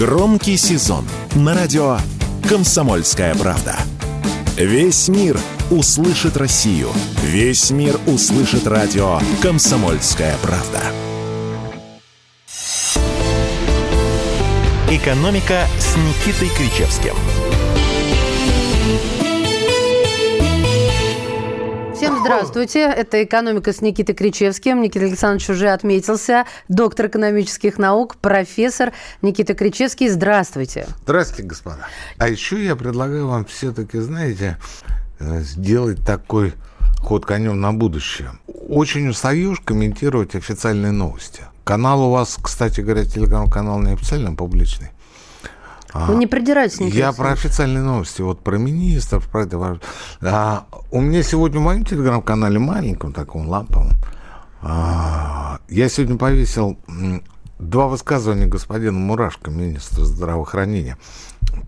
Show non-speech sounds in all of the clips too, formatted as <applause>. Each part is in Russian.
Громкий сезон на радио «Комсомольская правда». Весь мир услышит Россию. Весь мир услышит радио «Комсомольская правда». «Экономика» с Никитой Кричевским – здравствуйте. Это «Экономика» с Никитой Кричевским. Никита Александрович уже отметился. Доктор экономических наук, профессор Никита Кричевский. Здравствуйте. Здравствуйте, господа. А еще я предлагаю вам все-таки, знаете, э, сделать такой ход конем на будущее. Очень устаешь комментировать официальные новости. Канал у вас, кстати говоря, телеграм-канал не официально, а публичный. Вы не придирайтесь, Никита Я про официальные новости, вот про министров, про это. А, у меня сегодня в моем телеграм-канале, маленьком таком, ламповом, а, я сегодня повесил два высказывания господина Мурашко, министра здравоохранения.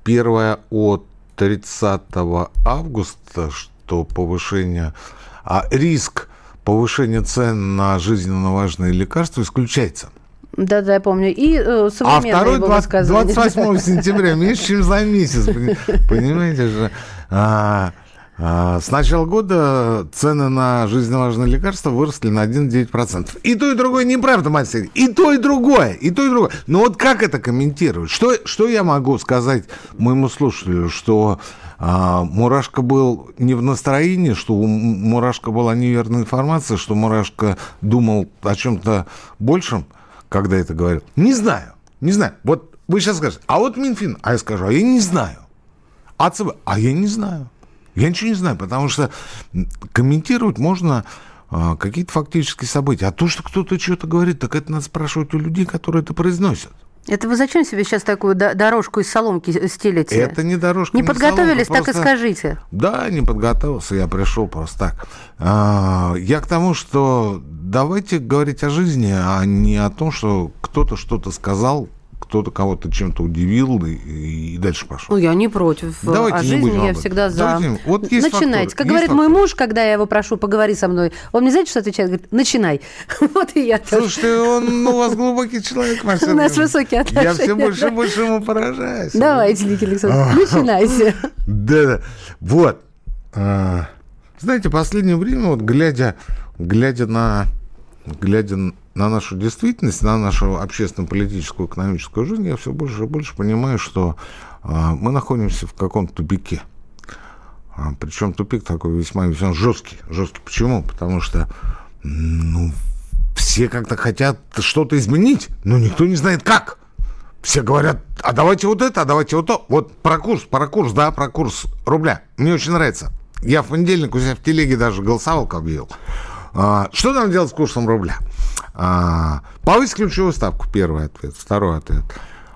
Первое от 30 августа, что повышение, а риск повышения цен на жизненно важные лекарства исключается – да-да, я помню. И э, А второй 20, 28 <laughs> сентября, меньше, чем за месяц. Понимаете же? А, а, с начала года цены на жизненно важные лекарства выросли на 1,9%. И то, и другое неправда, мать И то, и другое, и то, и другое. Но вот как это комментировать? Что, что я могу сказать моему слушателю? Что а, Мурашка был не в настроении, что у Мурашка была неверная информация, что Мурашка думал о чем-то большем – когда это говорят? Не знаю, не знаю. Вот вы сейчас скажете, а вот Минфин, а я скажу, а я не знаю. А ЦБ, а я не знаю. Я ничего не знаю, потому что комментировать можно а, какие-то фактические события. А то, что кто-то что-то говорит, так это надо спрашивать у людей, которые это произносят. Это вы зачем себе сейчас такую дорожку из соломки стелите? Это не дорожка. Не подготовились, соломка, так просто... и скажите. Да, не подготовился, я пришел просто так. А, я к тому, что давайте говорить о жизни, а не о том, что кто-то что-то сказал, кто-то кого-то чем-то удивил и, и дальше пошел. Ну, я не против. Давайте а не жизни будем я всегда за. Давайте, вот есть Начинайте. Фактор, как говорит фактор. мой муж, когда я его прошу, поговори со мной, он мне знаете, что отвечает? Говорит, начинай. <laughs> вот и я тоже. Слушайте, он у вас глубокий человек, Марсель. У нас высокие отношения. Я все больше и больше ему поражаюсь. Давайте, Никита Александрович, начинайте. Да, вот. А, знаете, в последнее время, вот глядя, глядя на глядя на нашу действительность, на нашу общественно-политическую, экономическую жизнь, я все больше и больше понимаю, что а, мы находимся в каком-то тупике. А, причем тупик такой весьма весьма жесткий. Жесткий. Почему? Потому что ну, все как-то хотят что-то изменить, но никто не знает как. Все говорят, а давайте вот это, а давайте вот то. Вот про курс, про курс, да, про курс рубля. Мне очень нравится. Я в понедельник у себя в телеге даже голосовалку объявил. А, что нам делать с курсом рубля? А, повысить ключевую ставку, первый ответ. Второй ответ.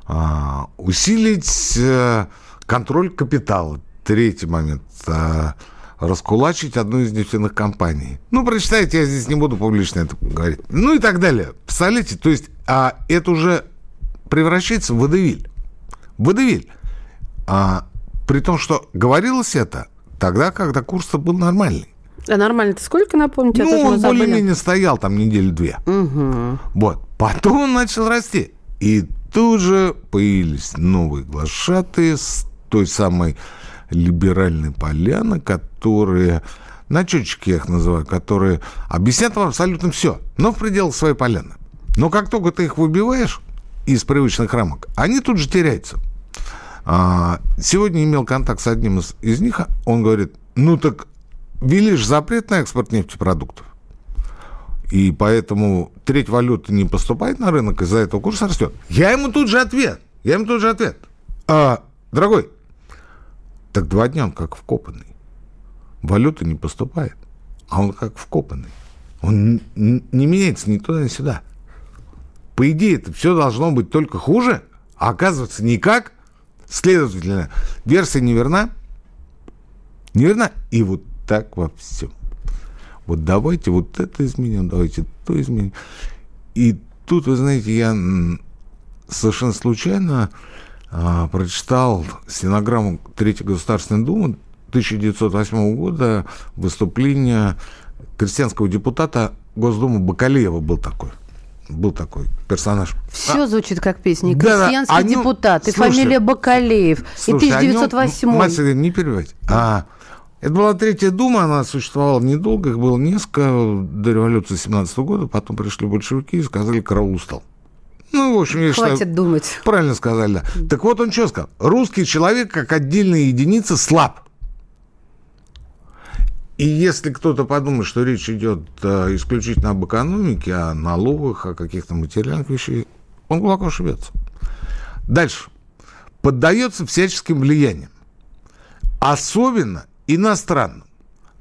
А, усилить э, контроль капитала. Третий момент. Раскулачить одну из нефтяных компаний. Ну, прочитайте, я здесь не буду публично это говорить. Ну и так далее. Представляете, то есть а, это уже превращается в водевиль. Водевиль. А, при том, что говорилось это тогда, когда курс был нормальный. А нормально-то сколько, напомните? Ну, он более-менее стоял там недели две. Угу. Вот. Потом он начал расти. И тут же появились новые глашатые с той самой либеральной поляны, которые, начетчики я их называю, которые объяснят вам абсолютно все, но в пределах своей поляны. Но как только ты их выбиваешь из привычных рамок, они тут же теряются. А, сегодня имел контакт с одним из, из них, он говорит, ну так ввели же запрет на экспорт нефтепродуктов. И поэтому треть валюты не поступает на рынок, из-за этого курс растет. Я ему тут же ответ. Я ему тут же ответ. А, дорогой, так два дня он как вкопанный. Валюта не поступает, а он как вкопанный. Он не меняется ни туда, ни сюда. По идее, это все должно быть только хуже, а оказывается никак. Следовательно, версия неверна. Неверна. И вот так во всем. Вот давайте вот это изменим, давайте то изменим. И тут, вы знаете, я совершенно случайно а, прочитал стенограмму Третьей Государственной Думы 1908 года выступление крестьянского депутата Госдумы Бакалеева был такой. был такой персонаж. Все а, звучит как песня. Да, крестьянский да, депутат, и слушайте, фамилия Бакалеев, слушайте, и 1908. Нем, мать, не перебивайте. А, это была третья дума, она существовала недолго, их было несколько до революции 17 года, потом пришли большевики и сказали, караул устал. Ну, в общем, я Хватит считаю, думать. Правильно сказали, да. Так вот он что сказал? Русский человек, как отдельная единица, слаб. И если кто-то подумает, что речь идет э, исключительно об экономике, о налогах, о каких-то материальных вещах, он глубоко ошибется. Дальше. Поддается всяческим влияниям. Особенно иностранным.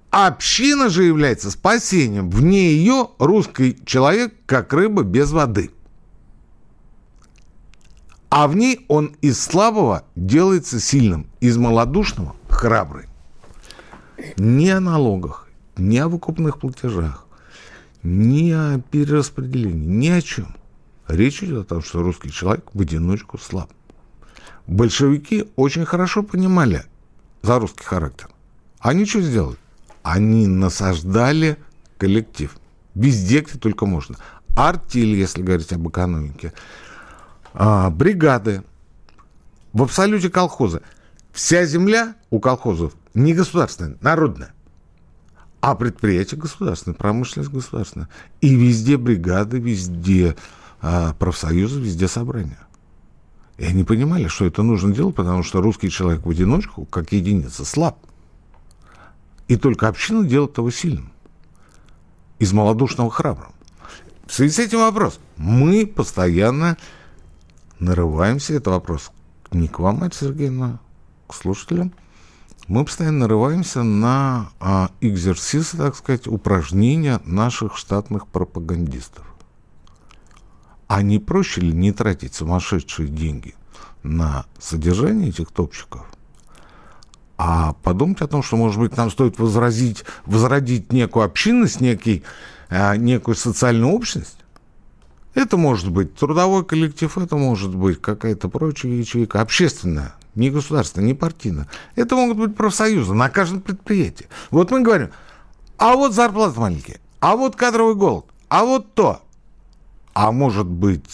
Община же является спасением. Вне ее русский человек, как рыба без воды. А в ней он из слабого делается сильным, из малодушного – храбрый. Ни о налогах, ни о выкупных платежах, ни о перераспределении, ни о чем. Речь идет о том, что русский человек в одиночку слаб. Большевики очень хорошо понимали за русский характер. Они что сделали? Они насаждали коллектив. Везде, где только можно. Артель, если говорить об экономике. А, бригады. В абсолюте колхоза. Вся земля у колхозов не государственная, народная. А предприятие государственное, промышленность государственная. И везде бригады, везде а, профсоюзы, везде собрания. И они понимали, что это нужно делать, потому что русский человек в одиночку, как единица, слаб. И только община делает его сильным. Из малодушного храбрым. В связи с этим вопрос. Мы постоянно нарываемся, это вопрос не к вам, Марья Сергеевна, к слушателям – мы постоянно нарываемся на а, экзерсисы, так сказать, упражнения наших штатных пропагандистов. А не проще ли не тратить сумасшедшие деньги на содержание этих топчиков, а подумать о том, что, может быть, нам стоит возразить, возродить некую общинность, некий, а, некую социальную общность? Это может быть трудовой коллектив, это может быть какая-то прочая ячейка, общественная не государственная, не партийная. Это могут быть профсоюзы на каждом предприятии. Вот мы говорим, а вот зарплаты маленькие, а вот кадровый голод, а вот то. А может быть,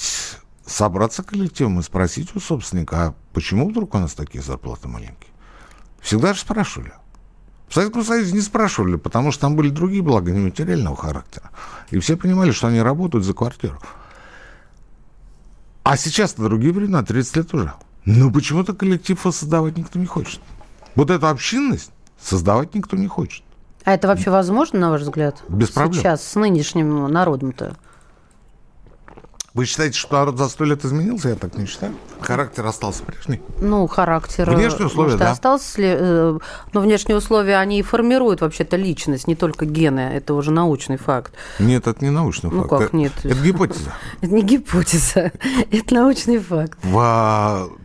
собраться коллективом и спросить у собственника, а почему вдруг у нас такие зарплаты маленькие? Всегда же спрашивали. В Советском Союзе не спрашивали, потому что там были другие блага нематериального характера. И все понимали, что они работают за квартиру. А сейчас-то другие времена, 30 лет уже. Но почему-то коллектив создавать никто не хочет. Вот эту общинность создавать никто не хочет. А это вообще возможно, на ваш взгляд? Без проблем. Сейчас с нынешним народом-то? Вы считаете, что народ за сто лет изменился? Я так не считаю. Характер остался прежний. Ну, характер... Внешние условия, может, да. Остался, э, но внешние условия, они и формируют вообще-то личность, не только гены. Это уже научный факт. Нет, это не научный ну, факт. Ну, как нет? Это гипотеза. <laughs> Это не гипотеза, <laughs> это научный факт.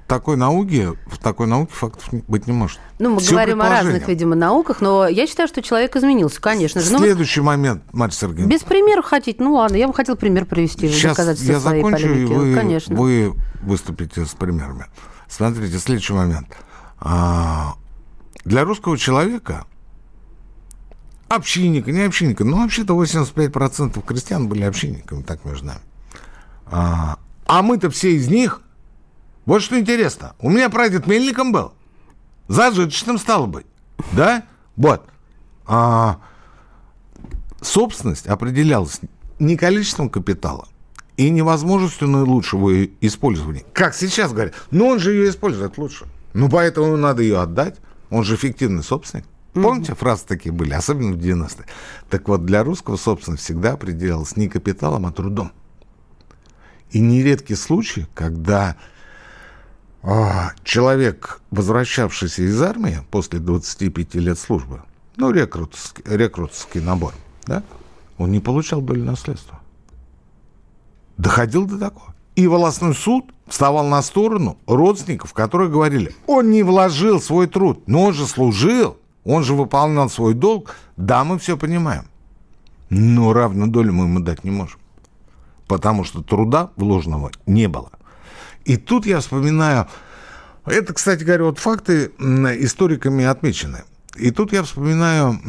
Такой науке, в такой науке фактов быть не может. Ну, мы Все говорим о разных, видимо, науках, но я считаю, что человек изменился, конечно же. Ну, Следующий ну, момент, Марья Сергеевна. Без примера хотите? Ну, ладно, я бы хотел пример привести Сейчас я закончу, полемики. И вы, конечно. вы выступите с примерами. Смотрите, следующий момент. А, для русского человека общинника, не общинника, но вообще-то 85% крестьян были общинниками, так между нами. А, а мы-то все из них вот что интересно. У меня прадед мельником был. Зажиточным стало быть. Да? Вот. А, собственность определялась не количеством капитала и невозможностью наилучшего использования. Как сейчас говорят. Но он же ее использует лучше. Ну, поэтому надо ее отдать. Он же эффективный собственник. Помните, mm-hmm. фразы такие были, особенно в 90-е? Так вот, для русского собственность всегда определялась не капиталом, а трудом. И нередки случаи, когда человек, возвращавшийся из армии после 25 лет службы, ну, рекрутский, рекрутский набор, да, он не получал долю наследства. Доходил до такого. И волосной суд вставал на сторону родственников, которые говорили, он не вложил свой труд, но он же служил, он же выполнял свой долг. Да, мы все понимаем. Но равную долю мы ему дать не можем. Потому что труда вложенного не было. И тут я вспоминаю, это, кстати говоря, вот факты историками отмечены. И тут я вспоминаю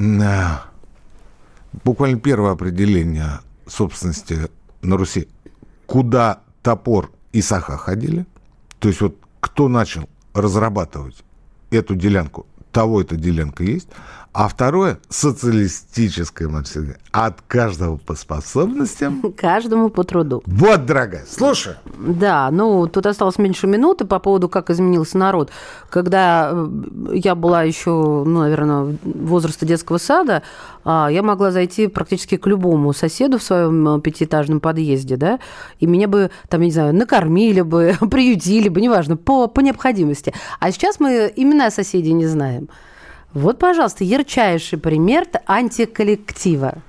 буквально первое определение собственности на Руси куда топор и саха ходили. То есть вот кто начал разрабатывать эту делянку, того эта делянка есть. А второе – социалистическое марксизм. От каждого по способностям. <laughs> Каждому по труду. Вот, дорогая, слушай. Да, ну, тут осталось меньше минуты по поводу, как изменился народ. Когда э, я была еще, ну, наверное, возраста детского сада, а, я могла зайти практически к любому соседу в своем э, пятиэтажном подъезде, да, и меня бы, там, я не знаю, накормили бы, <laughs> приютили бы, неважно, по, по необходимости. А сейчас мы имена соседей не знаем. Вот, пожалуйста, ярчайший пример антиколлектива.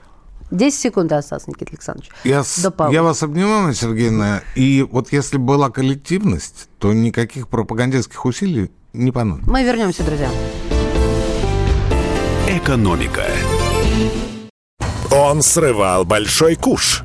10 секунд осталось, Никита Александрович. Я, я вас обнимаю, Сергеевна. И вот если была коллективность, то никаких пропагандистских усилий не понадобится. Мы вернемся, друзья. Экономика. Он срывал большой куш.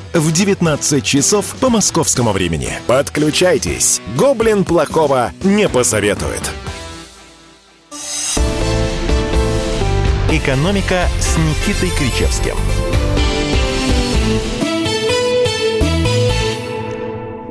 в 19 часов по московскому времени. Подключайтесь. Гоблин плохого не посоветует. «Экономика» с Никитой Кричевским –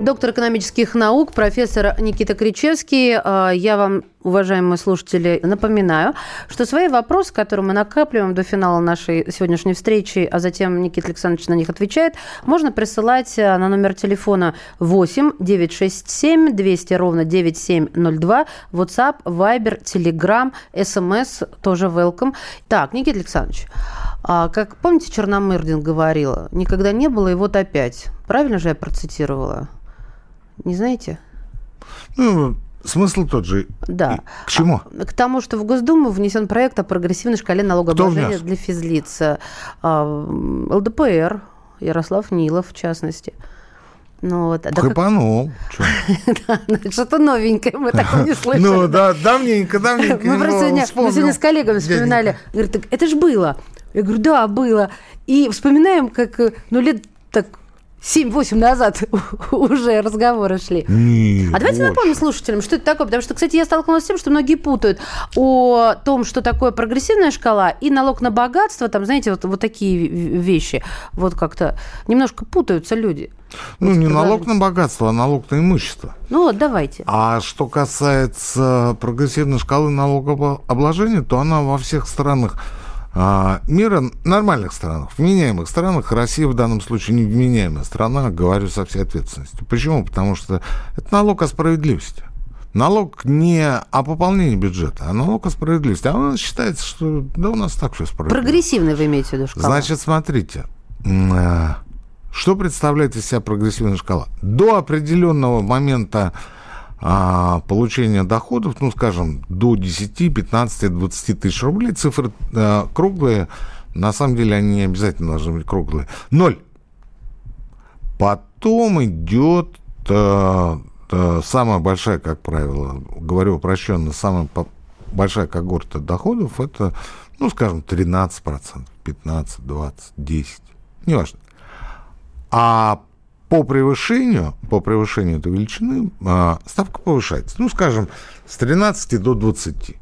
Доктор экономических наук, профессор Никита Кричевский. А, я вам, уважаемые слушатели, напоминаю, что свои вопросы, которые мы накапливаем до финала нашей сегодняшней встречи, а затем Никита Александрович на них отвечает, можно присылать а, на номер телефона 8 967 200 ровно 9702, WhatsApp, Viber, Telegram, SMS, тоже welcome. Так, Никита Александрович, а, как помните, Черномырдин говорила, никогда не было, и вот опять. Правильно же я процитировала? Не знаете? Ну, смысл тот же. Да. И к чему? А, к тому, что в Госдуму внесен проект о прогрессивной шкале налогообложения для физлиц. А, ЛДПР, Ярослав Нилов, в частности. Ну, вот, да Хайпанул. <laughs> Ну, что-то новенькое, мы такое не <laughs> слышали. Ну, да, давненько, давненько. Мы просто сегодня с коллегами вспоминали. Говорит, это ж было. Я говорю, да, было. И вспоминаем, как, ну, лет так 7-8 назад <laughs> уже разговоры шли. Нет, а давайте вот. напомним слушателям, что это такое. Потому что, кстати, я столкнулась с тем, что многие путают о том, что такое прогрессивная шкала и налог на богатство. Там, знаете, вот, вот такие вещи. Вот как-то немножко путаются люди. Ну, не налог на богатство, а налог на имущество. Ну вот, давайте. А что касается прогрессивной шкалы налогообложения, то она во всех странах мира, нормальных странах, вменяемых странах, Россия в данном случае не вменяемая страна, говорю со всей ответственностью. Почему? Потому что это налог о справедливости. Налог не о пополнении бюджета, а налог о справедливости. А у нас считается, что да у нас так все справедливо. Прогрессивный вы имеете в виду шкала? Значит, смотрите, э, что представляет из себя прогрессивная шкала? До определенного момента а, получения доходов, ну, скажем, до 10, 15, 20 тысяч рублей, цифры а, круглые, на самом деле они не обязательно должны быть круглые. Ноль. Потом идет а, а, самая большая, как правило, говорю упрощенно, самая большая когорта доходов, это, ну, скажем, 13%, 15, 20, 10, неважно. А по превышению, по превышению этой величины а, ставка повышается. Ну, скажем, с 13 до 20.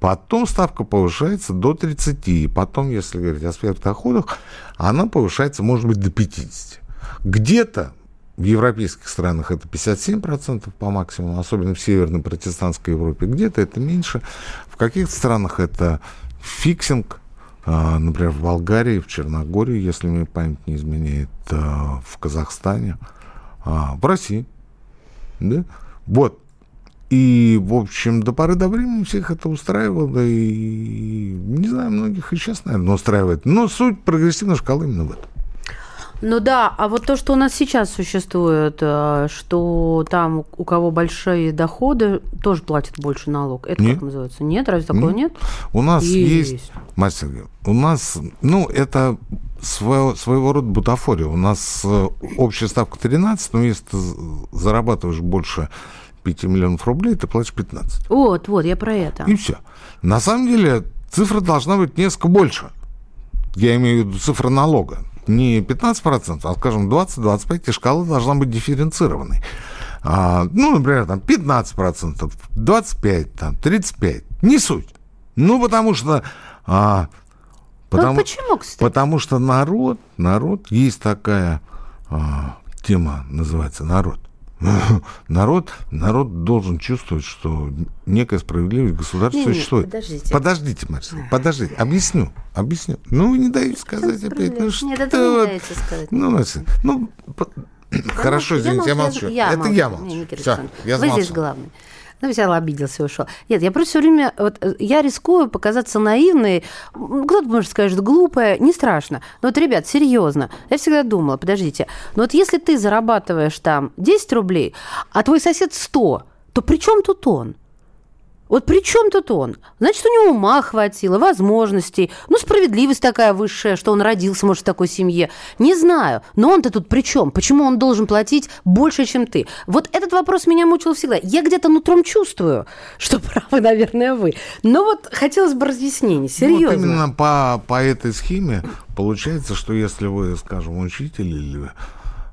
Потом ставка повышается до 30. И потом, если говорить о сверхдоходах, она повышается, может быть, до 50. Где-то в европейских странах это 57% по максимуму, особенно в северной протестантской Европе. Где-то это меньше. В каких-то странах это фиксинг, например, в Болгарии, в Черногории, если мне память не изменяет, а, в Казахстане, а, в России. Да? Вот. И, в общем, до поры до времени всех это устраивало, и, не знаю, многих и сейчас, наверное, устраивает. Но суть прогрессивной шкалы именно в этом. Ну да, а вот то, что у нас сейчас существует, э, что там у кого большие доходы, тоже платят больше налог. Это Нет. как называется? Нет, разве такого нет? У нас есть, Есть. мастер, у нас, ну, это своего, своего рода бутафория. У нас э, общая ставка 13, но если ты зарабатываешь больше 5 миллионов рублей, ты платишь 15. Вот, вот, я про это. И все. На самом деле цифра должна быть несколько больше. Я имею в виду цифра налога. Не 15%, а, скажем, 20-25, и шкала должна быть дифференцированной. А, ну, например, там 15%, 25%, там, 35%. Не суть. Ну, потому что... а, Ну, почему, кстати? Потому что народ, народ, есть такая а, тема, называется народ. <laughs> Народ, народ должен чувствовать, что некая справедливость государства Не-не, существует. подождите. Подождите, Марсель, подождите. Объясню, объясню. Ну, вы не даете сказать опять. Ну, Нет, это что вы не даете сказать. Ну, Марсель, ну, по- <clears throat> хорошо, извините, я молчу. Это я молчу. Не, Александрович, я Вы здесь главный. Ну, взял, обиделся и ушел. Нет, я просто все время... Вот, э, я рискую показаться наивной. Кто-то, может, скажет, глупая. Не страшно. Но вот, ребят, серьезно. Я всегда думала, подождите, но вот если ты зарабатываешь там 10 рублей, а твой сосед 100, то при чем тут он? Вот при чем тут он? Значит, у него ума хватило, возможностей. Ну, справедливость такая высшая, что он родился, может, в такой семье. Не знаю. Но он-то тут при чем? Почему он должен платить больше, чем ты? Вот этот вопрос меня мучил всегда. Я где-то нутром чувствую, что правы, наверное, вы. Но вот хотелось бы разъяснений. Ну, вот Серьезно. именно по, по этой схеме получается, что если вы, скажем, учитель или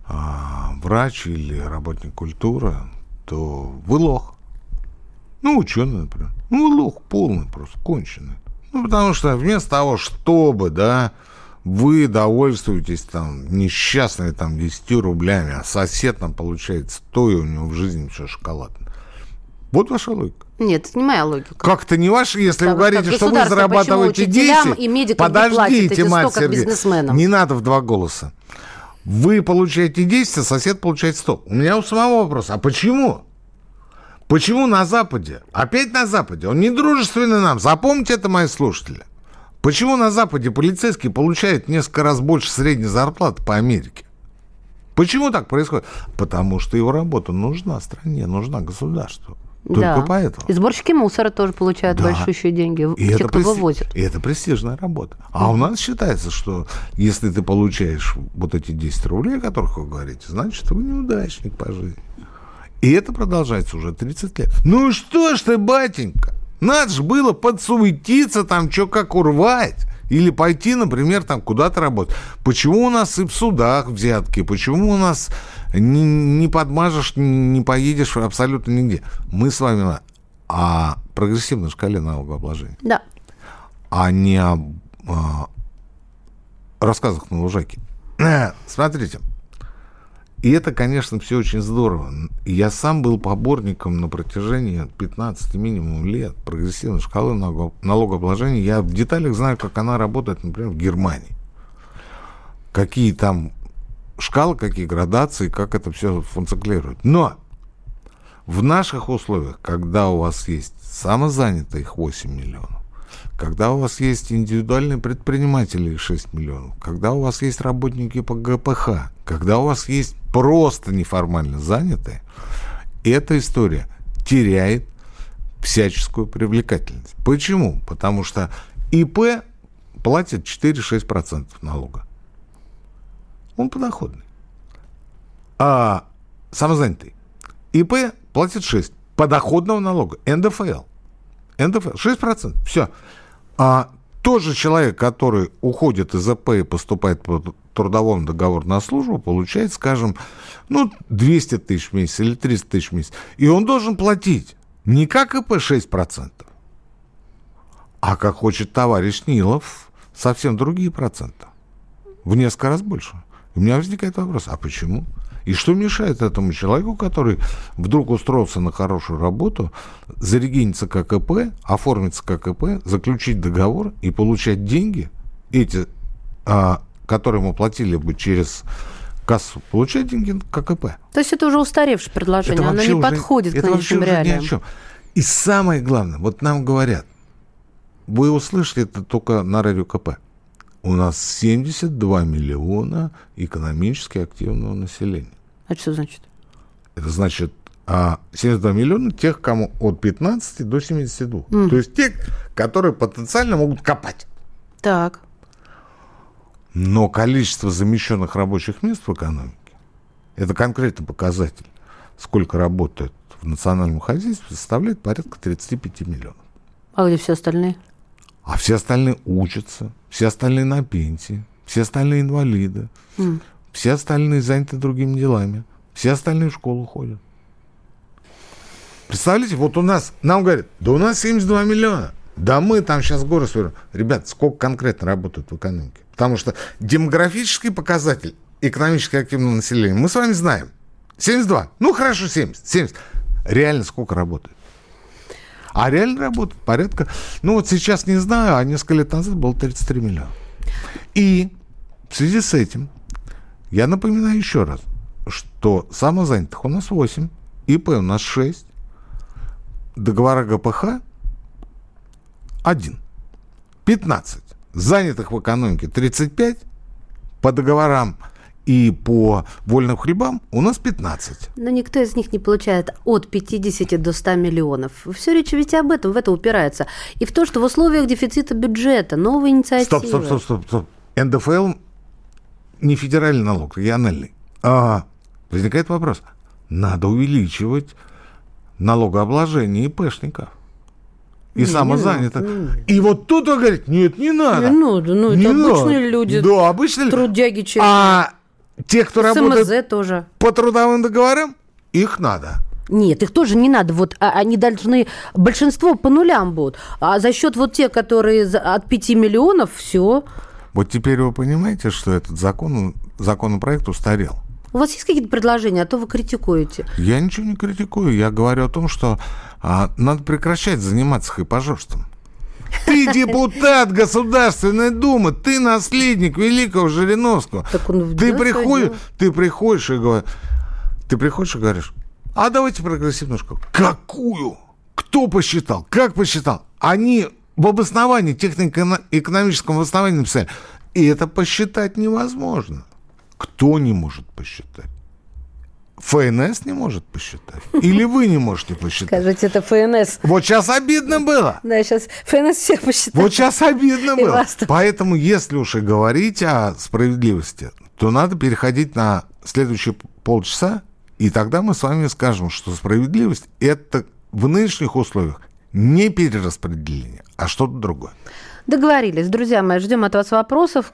а, врач или работник культуры, то вы лох. Ну, ученый, например. Ну, лох полный просто, конченый. Ну, потому что вместо того, чтобы, да, вы довольствуетесь там несчастными там 10 рублями, а сосед там получает 100, и у него в жизни все шоколадно. Вот ваша логика. Нет, это не моя логика. Как-то не ваше, если Потому вы говорите, что вы зарабатываете почему учителям 10. и медикам Подождите, эти 100, мать как бизнесменам? Не надо в два голоса. Вы получаете 10, а сосед получает 100. У меня у самого вопрос. А почему? Почему на Западе? Опять на Западе. Он не дружественный нам. Запомните это, мои слушатели. Почему на Западе полицейский получает несколько раз больше средней зарплаты по Америке? Почему так происходит? Потому что его работа нужна стране, нужна государству. Только да. поэтому. И сборщики мусора тоже получают Да. большущие деньги. И те, это, кто прести- вывозит. и это престижная работа. А у нас считается, что если ты получаешь вот эти 10 рублей, о которых вы говорите, значит, вы неудачник по жизни. И это продолжается уже 30 лет. Ну что ж ты, батенька, надо же было подсуетиться там, что как урвать. Или пойти, например, там куда-то работать. Почему у нас и в судах взятки? Почему у нас не, не подмажешь, не поедешь абсолютно нигде? Мы с вами на- о прогрессивной шкале налогообложения Да. а не о а, рассказах на лужайке. <clears throat> Смотрите. И это, конечно, все очень здорово. Я сам был поборником на протяжении 15 минимум лет прогрессивной шкалы налого- налогообложения. Я в деталях знаю, как она работает, например, в Германии. Какие там шкалы, какие градации, как это все функционирует. Но в наших условиях, когда у вас есть самозанятых 8 миллионов, когда у вас есть индивидуальные предприниматели 6 миллионов, когда у вас есть работники по ГПХ, когда у вас есть просто неформально занятые, эта история теряет всяческую привлекательность. Почему? Потому что ИП платит 4-6% налога. Он подоходный. А самозанятый ИП платит 6 подоходного налога. НДФЛ. НДФЛ 6%. Все. А тот же человек, который уходит из АП и поступает по трудовому договору на службу, получает, скажем, ну, 200 тысяч в месяц или 300 тысяч в месяц. И он должен платить не как ИП 6%, а как хочет товарищ Нилов, совсем другие проценты. В несколько раз больше. У меня возникает вопрос, а почему? И что мешает этому человеку, который вдруг устроился на хорошую работу, зарегиниться как ИП, оформиться как ИП, заключить договор и получать деньги, эти, а, которые ему платили бы через кассу, получать деньги как ИП. То есть это уже устаревшее предложение, оно не уже- подходит это к нынешним уже ни о реалиям. чем. И самое главное, вот нам говорят, вы услышали это только на радио КП. У нас 72 миллиона экономически активного населения. А что значит? Это значит а 72 миллиона тех, кому от 15 до 72. Mm. То есть те, которые потенциально могут копать. Так. Но количество замещенных рабочих мест в экономике – это конкретный показатель, сколько работает в национальном хозяйстве, составляет порядка 35 миллионов. А где все остальные? А все остальные учатся, все остальные на пенсии, все остальные инвалиды, mm. все остальные заняты другими делами, все остальные в школу ходят. Представляете, вот у нас, нам говорят, да у нас 72 миллиона. Да мы там сейчас горы свернем. Ребят, сколько конкретно работают в экономике? Потому что демографический показатель экономически активного населения мы с вами знаем. 72. Ну, хорошо, 70. 70. Реально сколько работает? А реально работает порядка... Ну, вот сейчас не знаю, а несколько лет назад было 33 миллиона. И в связи с этим я напоминаю еще раз, что самозанятых у нас 8, ИП у нас 6, договора ГПХ 1. 15. Занятых в экономике 35. По договорам и по вольным хлебам у нас 15. Но никто из них не получает от 50 до 100 миллионов. Все речь ведь об этом, в это упирается. И в то, что в условиях дефицита бюджета новые инициативы... Стоп, стоп, стоп, стоп, стоп. НДФЛ не федеральный налог, региональный. А возникает вопрос. Надо увеличивать налогообложение ИПшников и не, самозанятых. Не И вот тут он говорит, нет, не надо. Не надо, ну не это надо. обычные люди. Да, обычные Трудяги честные. А те, кто СМЗ работает тоже. по трудовым договорам, их надо. Нет, их тоже не надо. Вот а, они должны, большинство по нулям будут. А за счет вот тех, которые от 5 миллионов, все. Вот теперь вы понимаете, что этот закон, законопроект устарел. У вас есть какие-то предложения, а то вы критикуете? Я ничего не критикую. Я говорю о том, что а, надо прекращать заниматься хайпажорством. Ты депутат Государственной Думы, ты наследник великого Жириновского. Так он ты приходишь, ты приходишь и говоришь, ты приходишь и говоришь, а давайте прогрессивную школу. Какую? Кто посчитал? Как посчитал? Они в обосновании, технико-экономическом обосновании написали, и это посчитать невозможно. Кто не может посчитать? ФНС не может посчитать? Или вы не можете посчитать? Скажите, это ФНС. Вот сейчас обидно было. Да, сейчас ФНС всех посчитает. Вот сейчас обидно было. Поэтому, если уж и говорить о справедливости, то надо переходить на следующие полчаса, и тогда мы с вами скажем, что справедливость – это в нынешних условиях не перераспределение, а что-то другое. Договорились. Друзья мои, ждем от вас вопросов.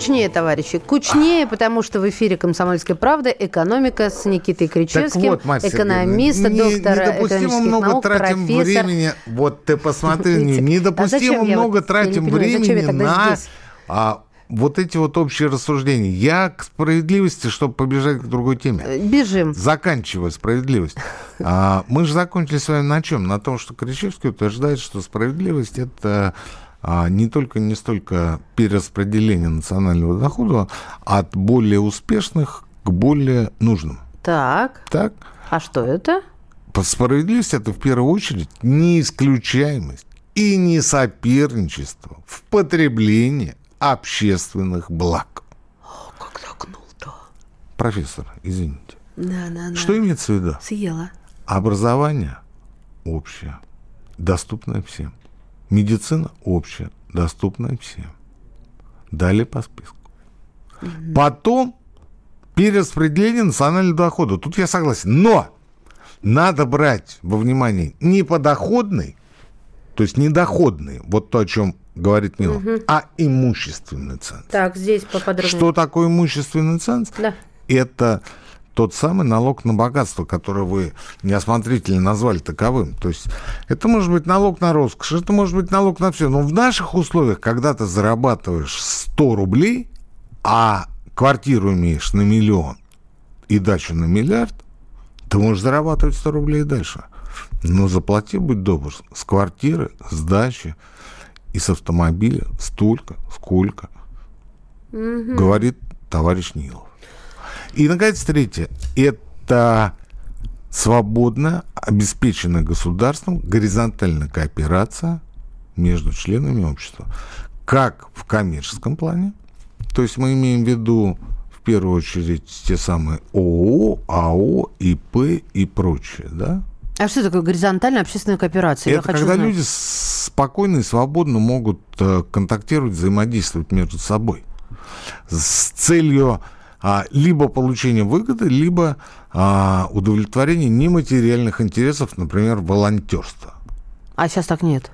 Кучнее, товарищи, кучнее, потому что в эфире «Комсомольская правда» экономика с Никитой Кричевским, вот, экономист, не, доктор недопустимо много наук, тратим профессор. времени, вот ты посмотри, недопустимо а много тратим времени на а, вот эти вот общие рассуждения. Я к справедливости, чтобы побежать к другой теме. Э, бежим. Заканчивая справедливость. <laughs> А, мы же закончили с вами на чем? На том, что Кричевский утверждает, что справедливость – это а не только не столько перераспределение национального дохода от более успешных к более нужным. Так. Так. А что это? По справедливости это в первую очередь неисключаемость и не соперничество в потреблении общественных благ. О, как загнул-то. Профессор, извините. Да, да, да. Что имеется в виду? Съела. Образование общее, доступное всем. Медицина общая, доступная всем. Далее по списку. Угу. Потом перераспределение национального дохода. Тут я согласен. Но надо брать во внимание не подоходный, то есть не доходный, вот то, о чем говорит Мила, угу. а имущественный ценз. Так, здесь поподробнее. Что такое имущественный ценз? Да. Это тот самый налог на богатство, который вы неосмотрительно назвали таковым. То есть это может быть налог на роскошь, это может быть налог на все. Но в наших условиях, когда ты зарабатываешь 100 рублей, а квартиру имеешь на миллион и дачу на миллиард, ты можешь зарабатывать 100 рублей и дальше. Но заплати, будь добр, с квартиры, с дачи и с автомобиля столько, сколько, угу. говорит товарищ Нилов. И, наконец, третье. Это свободная, обеспеченная государством горизонтальная кооперация между членами общества. Как в коммерческом плане, то есть мы имеем в виду в первую очередь те самые ООО, АО, ИП и прочее, да? А что такое горизонтальная общественная кооперация? Это когда знать. люди спокойно и свободно могут э, контактировать, взаимодействовать между собой с целью либо получения выгоды, либо а, удовлетворения нематериальных интересов, например, волонтерства. А сейчас так нет.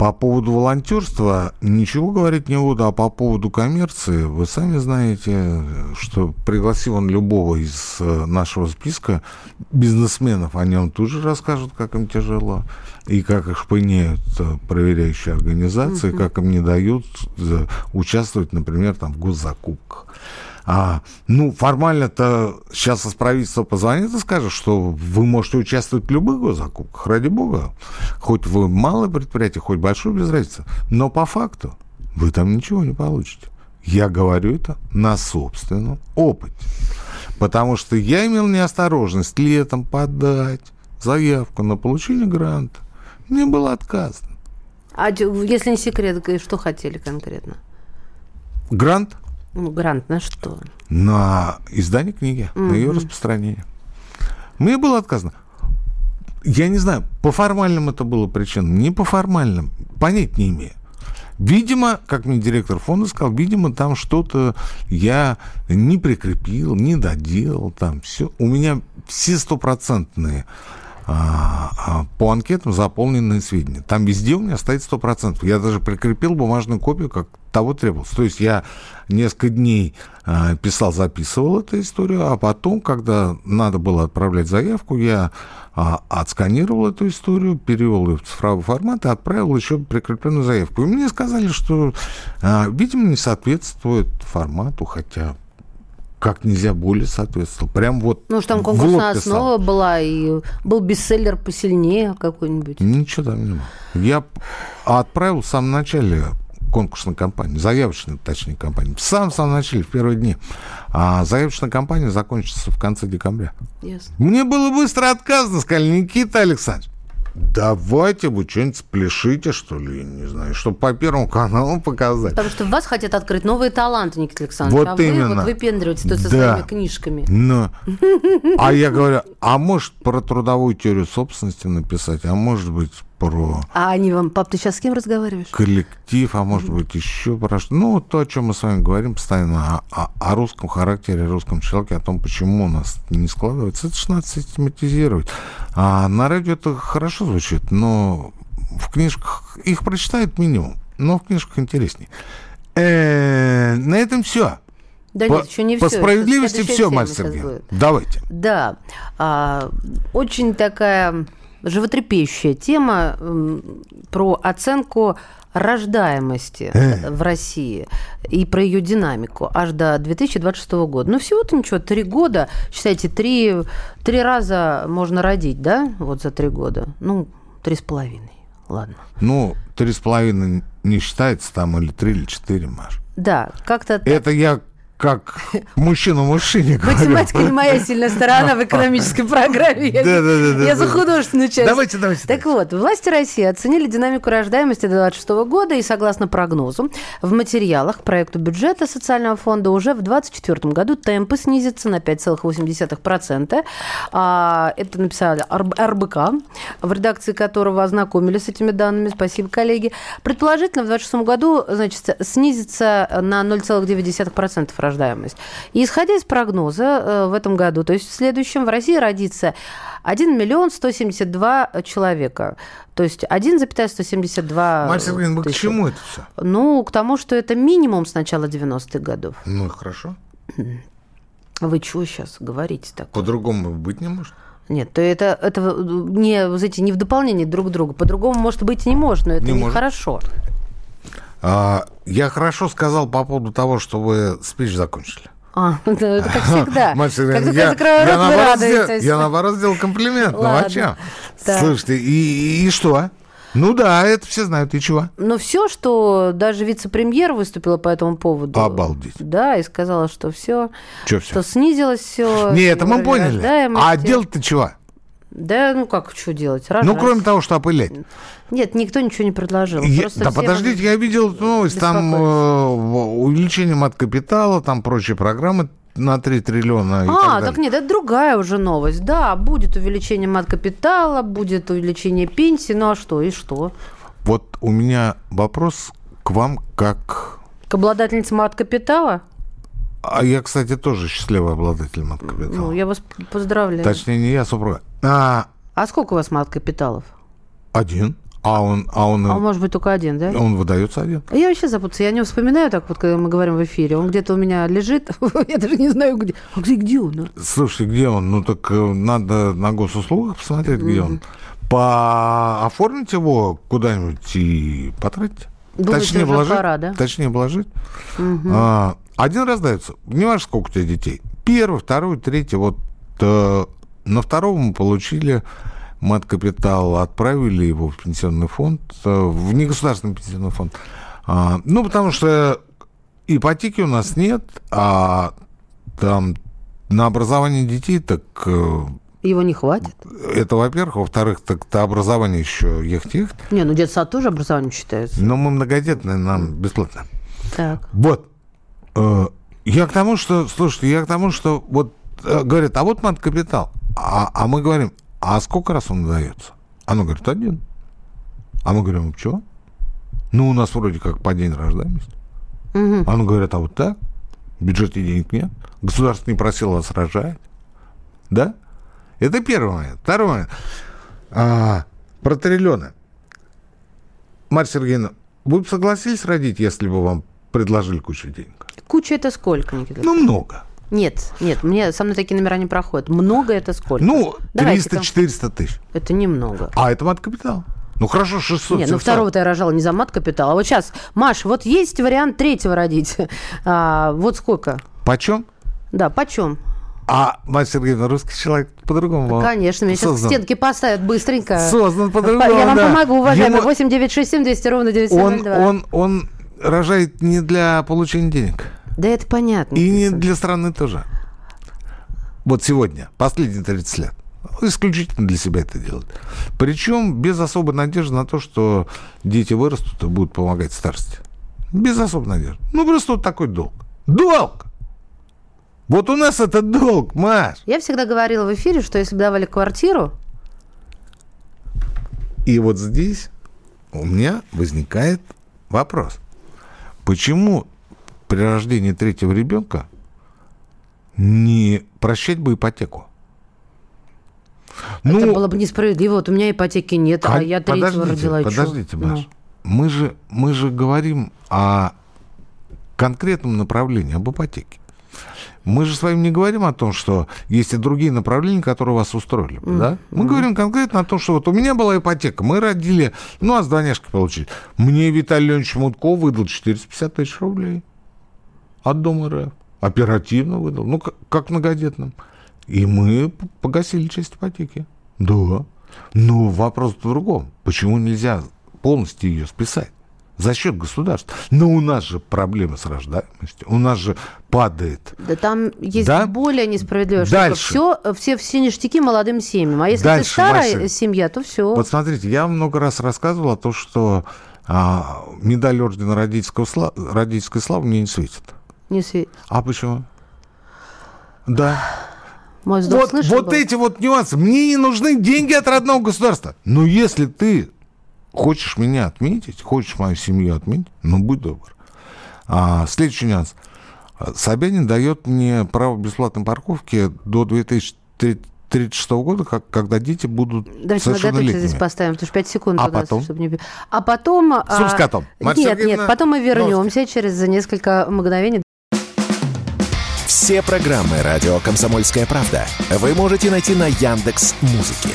По поводу волонтерства ничего говорить не буду, а по поводу коммерции вы сами знаете, что пригласил он любого из э, нашего списка бизнесменов, они вам тут же расскажут, как им тяжело, и как их шпыняют э, проверяющие организации, uh-huh. как им не дают э, участвовать, например, там, в госзакупках. А, ну, формально-то сейчас из правительства позвонит и скажет, что вы можете участвовать в любых госзакупках, ради бога. Хоть вы малое предприятие, хоть большое, без разницы. Но по факту вы там ничего не получите. Я говорю это на собственном опыте. Потому что я имел неосторожность летом подать заявку на получение гранта. Мне было отказано. А если не секрет, что хотели конкретно? Грант ну, грант на что? На издание книги, mm-hmm. на ее распространение. Мне было отказано. Я не знаю, по формальным это было причинам, не по формальным, понять не имею. Видимо, как мне директор фонда сказал, видимо, там что-то я не прикрепил, не доделал, там все. У меня все стопроцентные по анкетам заполненные сведения. Там везде у меня стоит 100%. Я даже прикрепил бумажную копию, как того требовалось. То есть я несколько дней а, писал, записывал эту историю, а потом, когда надо было отправлять заявку, я отсканировал эту историю, перевел ее в цифровой формат и отправил еще прикрепленную заявку. И мне сказали, что, видимо, не соответствует формату, хотя как нельзя более соответствовал. Прям вот Ну, что там конкурсная основа была, и был бестселлер посильнее какой-нибудь. Ничего там не было. Я отправил в самом начале конкурсной кампании, заявочной, точнее, кампании. В самом, самом начале, в первые дни. А заявочная кампания закончится в конце декабря. Yes. Мне было быстро отказано, сказали, Никита Александрович, Давайте вы что-нибудь спляшите, что ли, не знаю, чтобы по Первому каналу показать. Потому что в вас хотят открыть новые таланты, Никита Александрович. Вот а именно. вы вот выпендриваетесь тут со да. своими книжками. Но. А я говорю, а может про трудовую теорию собственности написать, а может быть про... А они вам, пап, ты сейчас с кем разговариваешь? Коллектив, а может быть еще про что. Ну, то, о чем мы с вами говорим постоянно, о, о, о русском характере, о русском человеке, о том, почему у нас не складывается. Это же надо систематизировать. А на радио это хорошо звучит, но в книжках их прочитают минимум, но в книжках интересней. Э, на этом все. Да по, нет, еще не по все. По справедливости все, Сергеевна. Давайте. Да. А, очень такая животрепещущая тема про оценку рождаемости э. в России и про ее динамику аж до 2026 года. Ну, всего-то ничего, три года, считайте, три, три раза можно родить, да, вот за три года? Ну, три с половиной, ладно. Ну, три с половиной не считается там или три, или четыре, Маш. Да, как-то... Это я как мужчина мужчине Математика не моя сильная сторона в экономической <laughs> программе. Да, да, да. Я за художественную часть. Давайте, давайте. Так вот, власти России оценили динамику рождаемости до 2026 года и, согласно прогнозу, в материалах к проекту бюджета социального фонда уже в 2024 году темпы снизятся на 5,8%. А, это написали РБК, в редакции которого ознакомились с этими данными. Спасибо, коллеги. Предположительно, в 2026 году, значит, снизится на 0,9% рождаемости рождаемость. И исходя из прогноза э, в этом году, то есть в следующем в России родится 1 миллион 172 человека. То есть 1,172 Марья Сергеевна, к чему это все? Ну, к тому, что это минимум с начала 90-х годов. Ну, хорошо. Вы что сейчас говорите так? По-другому быть не может. Нет, то это, это не, вы знаете, не в дополнение друг к другу. По-другому, может быть, не может, но это Не нехорошо. А, я хорошо сказал по поводу того, что вы спич закончили. А, да, это как всегда. <laughs> Мать Как только я, я закрою я рот, вы наоборот сделал, радуетесь. я наоборот сделал комплимент. Ну а чем? Слушайте, и, и что? Ну да, это все знают. И чего? Но все, что даже вице-премьер выступила по этому поводу. Обалдеть. Да, и сказала, что все, Чё всё? что снизилось все. Не, это мы поняли. А делать-то чего? Да, ну как, что делать? Ну, Рожать. кроме того, что опылять. Нет, никто ничего не предложил. Я- да подождите, я видел новость, там э, увеличение мат-капитала, там прочие программы на 3 триллиона А, так так, нет, это другая уже новость. Да, будет увеличение мат-капитала, будет увеличение пенсии. Ну а что, и что? Вот у меня вопрос к вам как... К обладательнице мат-капитала? А я, кстати, тоже счастливый обладатель мат-капитала. Ну, я вас поздравляю. Точнее, не я, а супруга. А, А сколько у вас мат-капиталов? один. А он, а он, А может быть только один, да? он выдается один. Я вообще запутался, я не вспоминаю так вот, когда мы говорим в эфире. Он где-то у меня лежит, <laughs> я даже не знаю где. А где, где он? а? Слушайте, где он? Ну так э, надо на госуслугах посмотреть, где он. По оформить его куда-нибудь и потратить. Думаете, точнее вложить. пора, да? Точнее вложить. А, один раз дается. Не важно, сколько у тебя детей. Первый, второй, третий. Вот э, на второго мы получили мат-капитал, отправили его в пенсионный фонд, э, в негосударственный пенсионный фонд. А, ну, потому что ипотеки у нас нет, а там на образование детей так э, Его не хватит? это, во-первых. Во-вторых, так то образование еще ехать-ехать. Не, ну детсад тоже образованием считается. Но мы многодетные, нам бесплатно. Так. Вот. Э, Я к тому, что, слушайте, я к тому, что вот э, говорят, а вот мат-капитал. А, а мы говорим, а сколько раз он дается? Оно говорит, один. А мы говорим, чего? Ну, у нас вроде как по день рождаемости. Оно говорит, а вот так? В бюджете денег нет. Государство не просило вас рожать. Да? Это первый момент. Второй момент. А, про триллионы. Марья Сергеевна, вы бы согласились родить, если бы вам предложили кучу денег? Куча это сколько, Никита? Ну, много. Нет, нет, мне со мной такие номера не проходят. Много это сколько? Ну, Давайте-ка. 300-400 тысяч. Это немного. А это мат-капитал. Ну, хорошо, 600. Нет, ну 700. второго-то я рожала не за мат-капитал. А вот сейчас, Маш, вот есть вариант третьего родить. <laughs> А, вот сколько? Почем? Да, почем? А, Марья Сергеевна, русский человек по-другому Конечно, меня сейчас к создан. стенке поставят быстренько. Создан по-другому, Я вам да. помогу, уважаемый. Ему- 8 967 200 ровно Он, 9702. он, он рожает не для получения денег. Да это понятно. И не для страны тоже. Вот сегодня, последние 30 лет. Исключительно для себя это делают. Причем без особой надежды на то, что дети вырастут и будут помогать старости. Без особой надежды. Ну, просто вот такой долг. Долг! Вот у нас это долг, Маш. Я всегда говорила в эфире, что если бы давали квартиру, И вот здесь у меня возникает вопрос. Почему при рождении третьего ребенка не прощать бы ипотеку? это было бы несправедливо. Вот у меня ипотеки нет, а Кон- я третьего Ну, подождите, родила. Подождите, Ну. Маш. Мы, же, мы же говорим о конкретном направлении, об ипотеке. Мы же с вами не говорим о том, что есть и другие направления, которые вас устроили бы, да? Мы говорим конкретно о том, что вот у меня была ипотека, мы родили, ну, а с двойняшкой получили. Мне Виталий Леонидович Мутко выдал 450 тысяч рублей от Дома РФ. Оперативно выдал, ну, как, как многодетным. И мы погасили часть ипотеки. Да. Но вопрос в другом. Почему нельзя полностью ее списать? За счет государства. Но у нас же проблемы с рождаемостью. У нас же падает. Да там есть Да? более несправедливая штука. Дальше. Все, все, все ништяки молодым семьям. А если Дальше, ты старая Вася. семья, то все. Вот смотрите, я много раз рассказывал о том, что а, медаль ордена родительского сла- родительской славы мне не светит. Не сви- А почему? Да. Мой Вот, вот был? эти вот нюансы. Мне не нужны деньги от родного государства. Но если ты хочешь меня отметить, хочешь мою семью отметить, ну, будь добр. А, следующий нюанс. А, Собянин дает мне право бесплатной парковки до 2036 года, как, когда дети будут Давайте мы готовьте здесь совершеннолетними. поставим, потому что 5 секунд А у нас, потом? чтобы не... А потом... а, Суп с котом. Марья Нет, Сергеевна, нет, потом мы вернемся через несколько мгновений. Все Все программы радио Комсомольская правда вы можете найти на Яндекс Музыке.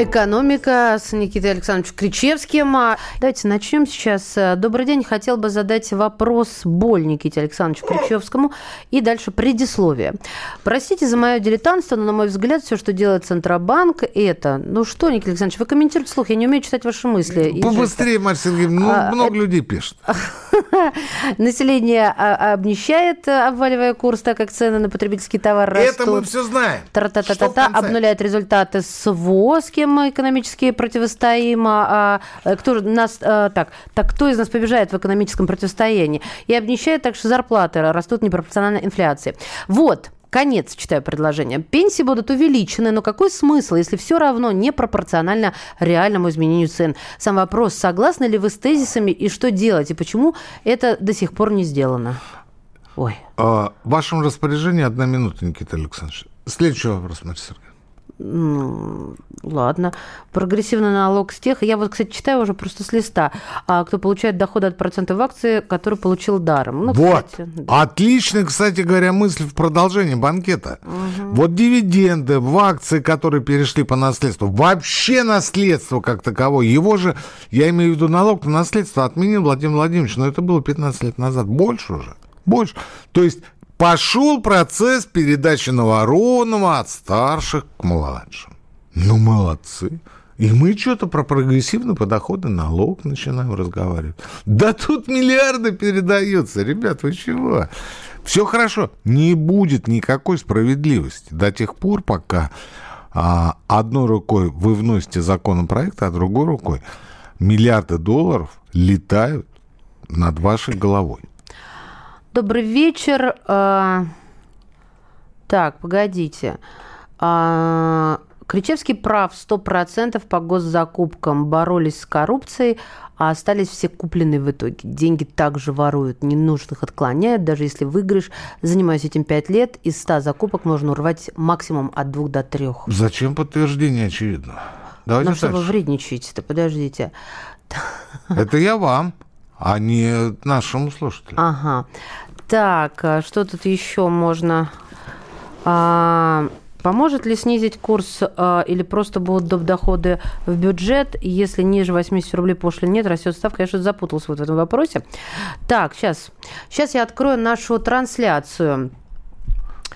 Экономика с Никитой Александровичем Кричевским. А, Давайте начнем сейчас. Добрый день. Хотел бы задать вопрос боль Никите Александровичу Кричевскому и дальше предисловие. Простите за мое дилетантство, но, на мой взгляд, все, что делает Центробанк, это... Ну что, Никита Александрович, вы комментируете слух, я не умею читать ваши мысли. Побыстрее, Марья Сергеевна, ну, А, много людей пишет. <laughs> Население а, обнищает, обваливая курс, так как цены на потребительский товар растут. Это мы все знаем. Тра-та-та-та-та, обнуляет результаты с кем мы экономически противостоим. А, а, кто же нас, а, так, так кто из нас побеждает в экономическом противостоянии? И обнищает так, что зарплаты растут непропорционально инфляции. Вот, Конец, читаю предложение. Пенсии будут увеличены, но какой смысл, если все равно непропорционально реальному изменению цен? Сам вопрос, согласны ли вы с тезисами и что делать, и почему это до сих пор не сделано? Ой. А, В вашем распоряжении одна минута, Никита Александрович. Следующий вопрос, Марья Сергеевна. Ну, ладно. Прогрессивный налог с тех. Я вот, кстати, читаю уже просто с листа. А кто получает доходы от процентов акции, который получил даром. Ну, вот. кстати, да. Отличная, кстати говоря, мысль в продолжении банкета. Вот дивиденды в акции, которые перешли по наследству, вообще наследство как таковое, его же, я имею в виду налог на наследство, отменил Владимир Владимирович, но это было 15 лет назад, больше уже, больше. То есть пошел процесс передачи новоронного от старших к младшим. Ну, молодцы. И мы что-то про прогрессивный подоходный налог начинаем разговаривать. Да тут миллиарды передаются. Ребят, вы чего? Все хорошо. Не будет никакой справедливости до тех пор, пока а, одной рукой вы вносите законопроект, а другой рукой миллиарды долларов летают над вашей головой. Добрый вечер. А, Так, погодите. А, Кричевский прав 100% по госзакупкам. Боролись с коррупцией, а остались все купленные в итоге. Деньги также воруют, ненужных отклоняют. Даже если выиграешь, занимаюсь этим 5 лет, из 100 закупок можно урвать максимум от 2 до 3. Зачем подтверждение очевидно? Давайте Ну что вы дальше. вредничаете-то, подождите. Это я вам, а не нашему слушателю. Ага. Так, а что тут еще можно? А, поможет ли снизить курс а, или просто будут доп. доходы в бюджет? Если ниже 80 рублей пошлин нет, растет ставка. Я что-то запуталась вот в этом вопросе. Так, сейчас. Сейчас я открою нашу трансляцию.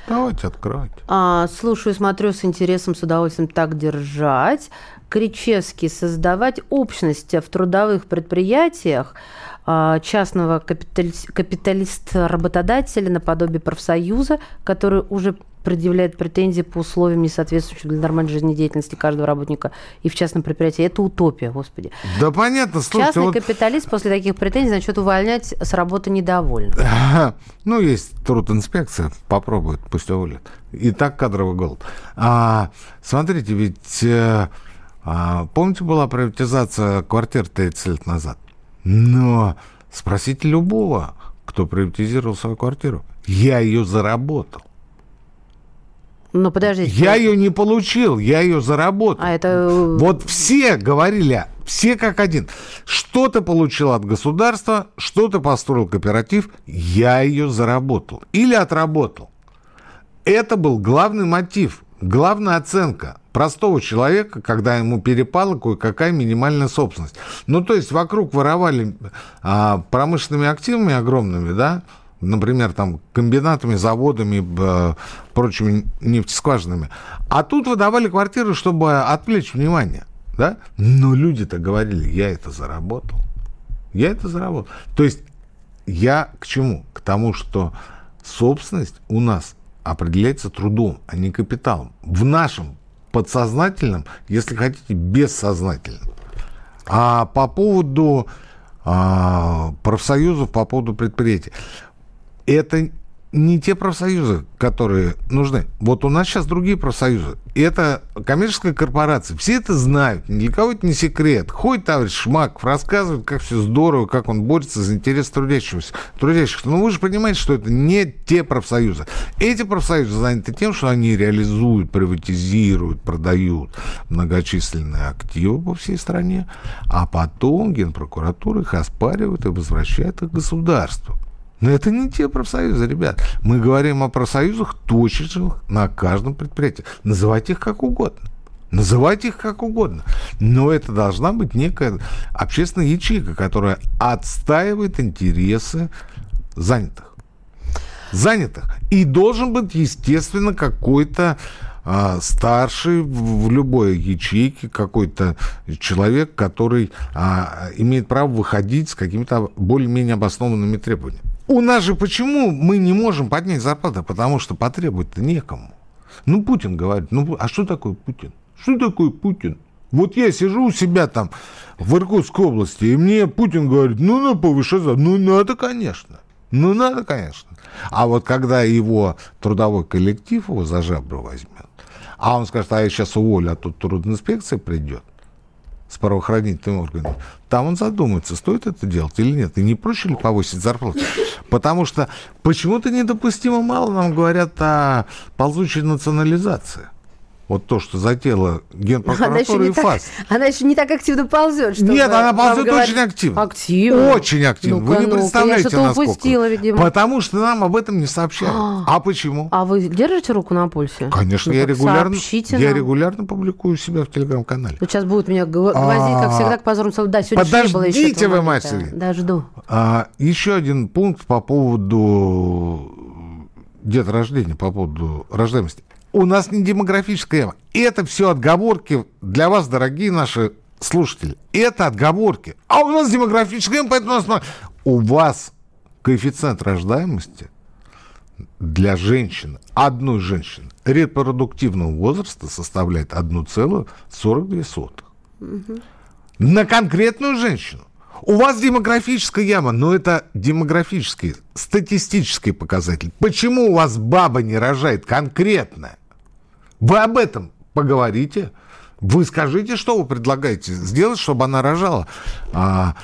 Давайте откройте. А, слушаю, смотрю с интересом, с удовольствием так держать. Кричевский создавать общность в трудовых предприятиях частного капиталис- капиталиста-работодателя наподобие профсоюза, который уже предъявляет претензии по условиям, не соответствующим для нормальной жизнедеятельности каждого работника и в частном предприятии. Это утопия, господи. Да понятно, слушайте, Частный вот, капиталист после таких претензий начнет увольнять с работы недовольных. <laughs> ну, есть трудинспекция, попробует, пусть уволят. И так кадровый голод. А, смотрите, ведь, э, а, помните, была приватизация квартир 30 лет назад? Но спросите любого, кто приватизировал свою квартиру. Я ее заработал. Ну, подождите. Я ее не получил, я ее заработал. А это... э, Вот все говорили, все как один. Что ты получил от государства, что ты построил кооператив, я ее заработал или отработал. Это был главный мотив, главная оценка простого человека, когда ему перепала кое-какая минимальная собственность. Ну, то есть вокруг воровали а, промышленными активами огромными, да, например, там, комбинатами, заводами, э, прочими нефтескважинами. А тут выдавали квартиры, чтобы отвлечь внимание, да? Но люди-то говорили, я это заработал. Я это заработал. То есть я к чему? К тому, что собственность у нас определяется трудом, а не капиталом. В нашем подсознательном, если хотите, бессознательном. А по поводу а, профсоюзов, по поводу предприятий, это не те профсоюзы, которые нужны. Вот у нас сейчас другие профсоюзы. И это коммерческая корпорация. Все это знают. Ни для кого это не секрет. Ходит товарищ Шмаков, рассказывает, как все здорово, как он борется за интерес трудящихся. трудящихся. Но вы же понимаете, что это не те профсоюзы. Эти профсоюзы заняты тем, что они реализуют, приватизируют, продают многочисленные активы по всей стране, а потом Генпрокуратура их оспаривает и возвращает их государству. Но это не те профсоюзы, ребят. Мы говорим о профсоюзах, точечных на каждом предприятии. Называйте их как угодно. Называйте их как угодно. Но это должна быть некая общественная ячейка, которая отстаивает интересы занятых. Занятых. И должен быть, естественно, какой-то а, старший в любой ячейке какой-то человек, который а, имеет право выходить с какими-то более-менее обоснованными требованиями. У нас же почему мы не можем поднять зарплату? Потому что потребовать-то некому. Ну, Путин говорит, ну, а что такое Путин? Что такое Путин? Вот я сижу у себя там в Иркутской области, и мне Путин говорит, ну, надо повышать зарплату. Ну, надо, конечно. Ну, надо, конечно. А вот когда его трудовой коллектив его за жабру возьмет, а он скажет, а я сейчас уволю, а тут трудинспекция придет, с правоохранительными органами, там он задумается, стоит это делать или нет. И не проще ли повысить зарплату? Потому что почему-то недопустимо мало нам говорят о ползучей национализации вот то, что затеяла Генпрокуратура и ФАС. она еще не так активно ползет. Нет, она ползет очень активно. Активно? Очень активно. Ну вы не представляете, я насколько. упустила, видимо. Потому что нам об этом не сообщают. А, а почему? А вы держите руку на пульсе? Конечно, ну, я регулярно, я регулярно публикую себя в Телеграм-канале. Вот сейчас будут меня гвоздить, как всегда, к слову. Да, сегодня Подождите было еще вы, матери. Да, жду. А, еще один пункт по поводу деторождения, по поводу рождаемости у нас не демографическая яма. Это все отговорки для вас, дорогие наши слушатели. Это отговорки. А у нас демографическая яма, поэтому у нас... У вас коэффициент рождаемости для женщины, одной женщины, репродуктивного возраста составляет 1,42. Угу. На конкретную женщину. У вас демографическая яма, но это демографический, статистический показатель. Почему у вас баба не рожает конкретно? Вы об этом поговорите. Вы скажите, что вы предлагаете сделать, чтобы она рожала а,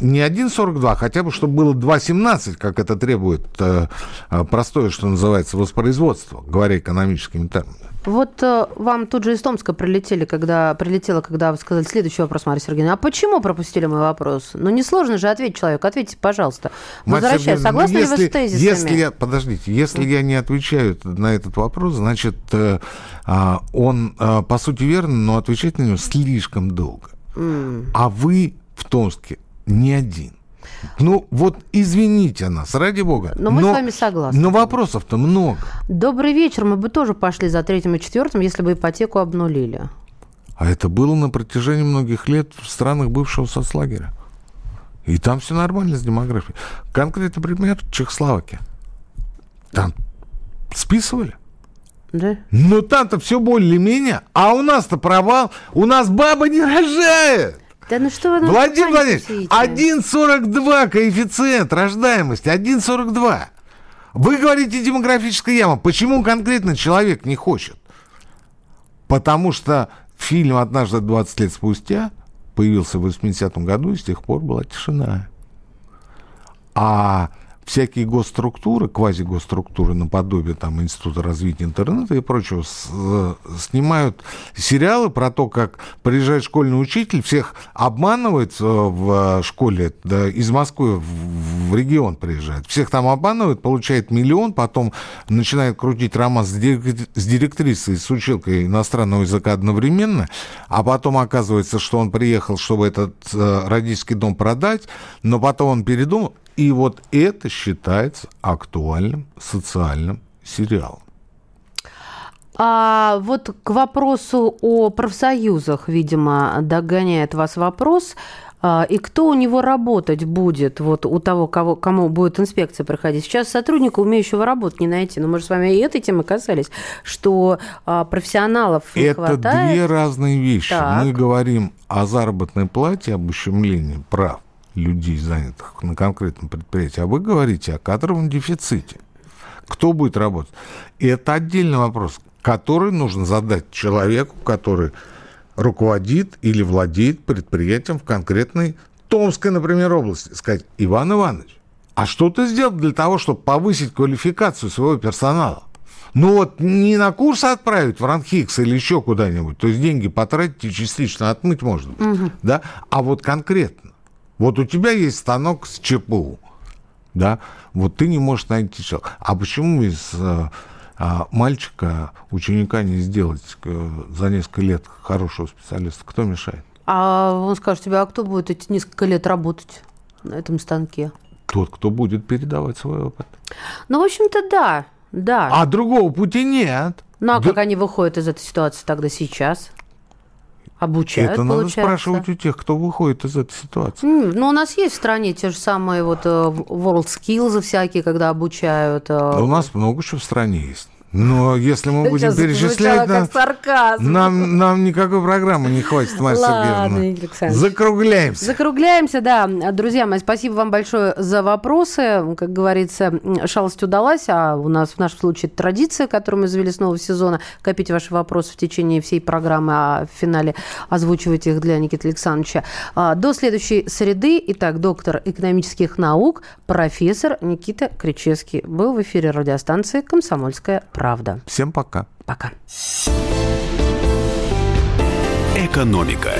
не 1,42, а хотя бы, чтобы было 2,17, как это требует а, простое, что называется, воспроизводство, говоря экономическими терминами. Вот э, вам тут же из Томска прилетели, когда, прилетело, когда вы сказали следующий вопрос, Мария Сергеевна. А почему пропустили мой вопрос? Ну, несложно же ответить человеку. Ответьте, пожалуйста. Возвращаюсь. Согласны если, ли вы с тезисами? Если я, подождите, если я не отвечаю на этот вопрос, значит, э, э, он, э, по сути, верно, но отвечать на него слишком долго. Mm. А вы в Томске не один. Ну, вот извините нас, ради бога. Но мы но, с вами согласны. Но вопросов-то много. Добрый вечер. Мы бы тоже пошли за третьим и четвертым, если бы ипотеку обнулили. А это было на протяжении многих лет в странах бывшего соцлагеря. И там все нормально с демографией. Конкретный пример Чехословакия. Там списывали. Да? Но там-то все более-менее. А у нас-то провал. У нас баба не рожает. Да ну что вы Владимир Владимирович, 1,42 коэффициент рождаемости, 1,42. Вы говорите демографическая яма. Почему конкретно человек не хочет? Потому что фильм «Однажды 20 лет спустя» появился в 80-м году, и с тех пор была тишина. А всякие госструктуры, квази-госструктуры наподобие там Института развития интернета и прочего, э, снимают сериалы про то, как приезжает школьный учитель, всех обманывает э, в школе, да, из Москвы в, регион приезжает, всех там обманывает, получает миллион, потом начинает крутить роман с, дирек, с директрисой, с училкой иностранного языка одновременно, а потом оказывается, что он приехал, чтобы этот э, родительский дом продать, но потом он передумал, и вот это считается актуальным социальным сериалом. А вот к вопросу о профсоюзах, видимо, догоняет вас вопрос. А, и кто у него работать будет, вот у того, кого, кому будет инспекция проходить? Сейчас сотрудника, умеющего работать, не найти. Но мы же с вами и этой темы касались, что а, профессионалов не Это хватает. две разные вещи. Так. Мы говорим о заработной плате, об ущемлении прав людей, занятых на конкретном предприятии, а вы говорите о кадровом дефиците. Кто будет работать? И это отдельный вопрос, который нужно задать человеку, который руководит или владеет предприятием в конкретной Томской, например, области. Сказать, Иван Иванович, а что ты сделал для того, чтобы повысить квалификацию своего персонала? Ну вот не на курс отправить в Ранхикс или еще куда-нибудь, то есть деньги потратить и частично отмыть можно, угу. да, а вот конкретно. Вот у тебя есть станок с ЧПУ, да, вот ты не можешь найти человека. А почему из а, а, мальчика, ученика не сделать э, за несколько лет хорошего специалиста? Кто мешает? А он скажет тебе, а кто будет эти несколько лет работать на этом станке? Тот, кто будет передавать свой опыт. Ну, в общем-то, да. Да. А другого пути нет. Ну, а да... как они выходят из этой ситуации тогда сейчас? Обучают, Это получается. надо спрашивать у тех, кто выходит из этой ситуации. Ну, у нас есть в стране те же самые вот э, World Skills всякие, когда обучают. Э, да у нас много чего в стране есть. Но если мы будем Сейчас перечислять, нам, нам, нам никакой программы не хватит, Марья Ладно, Сергеевна. Закругляемся. Закругляемся, да. Друзья мои, спасибо вам большое за вопросы. Как говорится, шалость удалась, а у нас в нашем случае традиция, которую мы завели с нового сезона, копить ваши вопросы в течение всей программы, а в финале озвучивать их для Никиты Александровича. А, до следующей среды. Итак, доктор экономических наук, профессор Никита Кричевский был в эфире радиостанции «Комсомольская правда» правда. Всем пока. Пока. Экономика.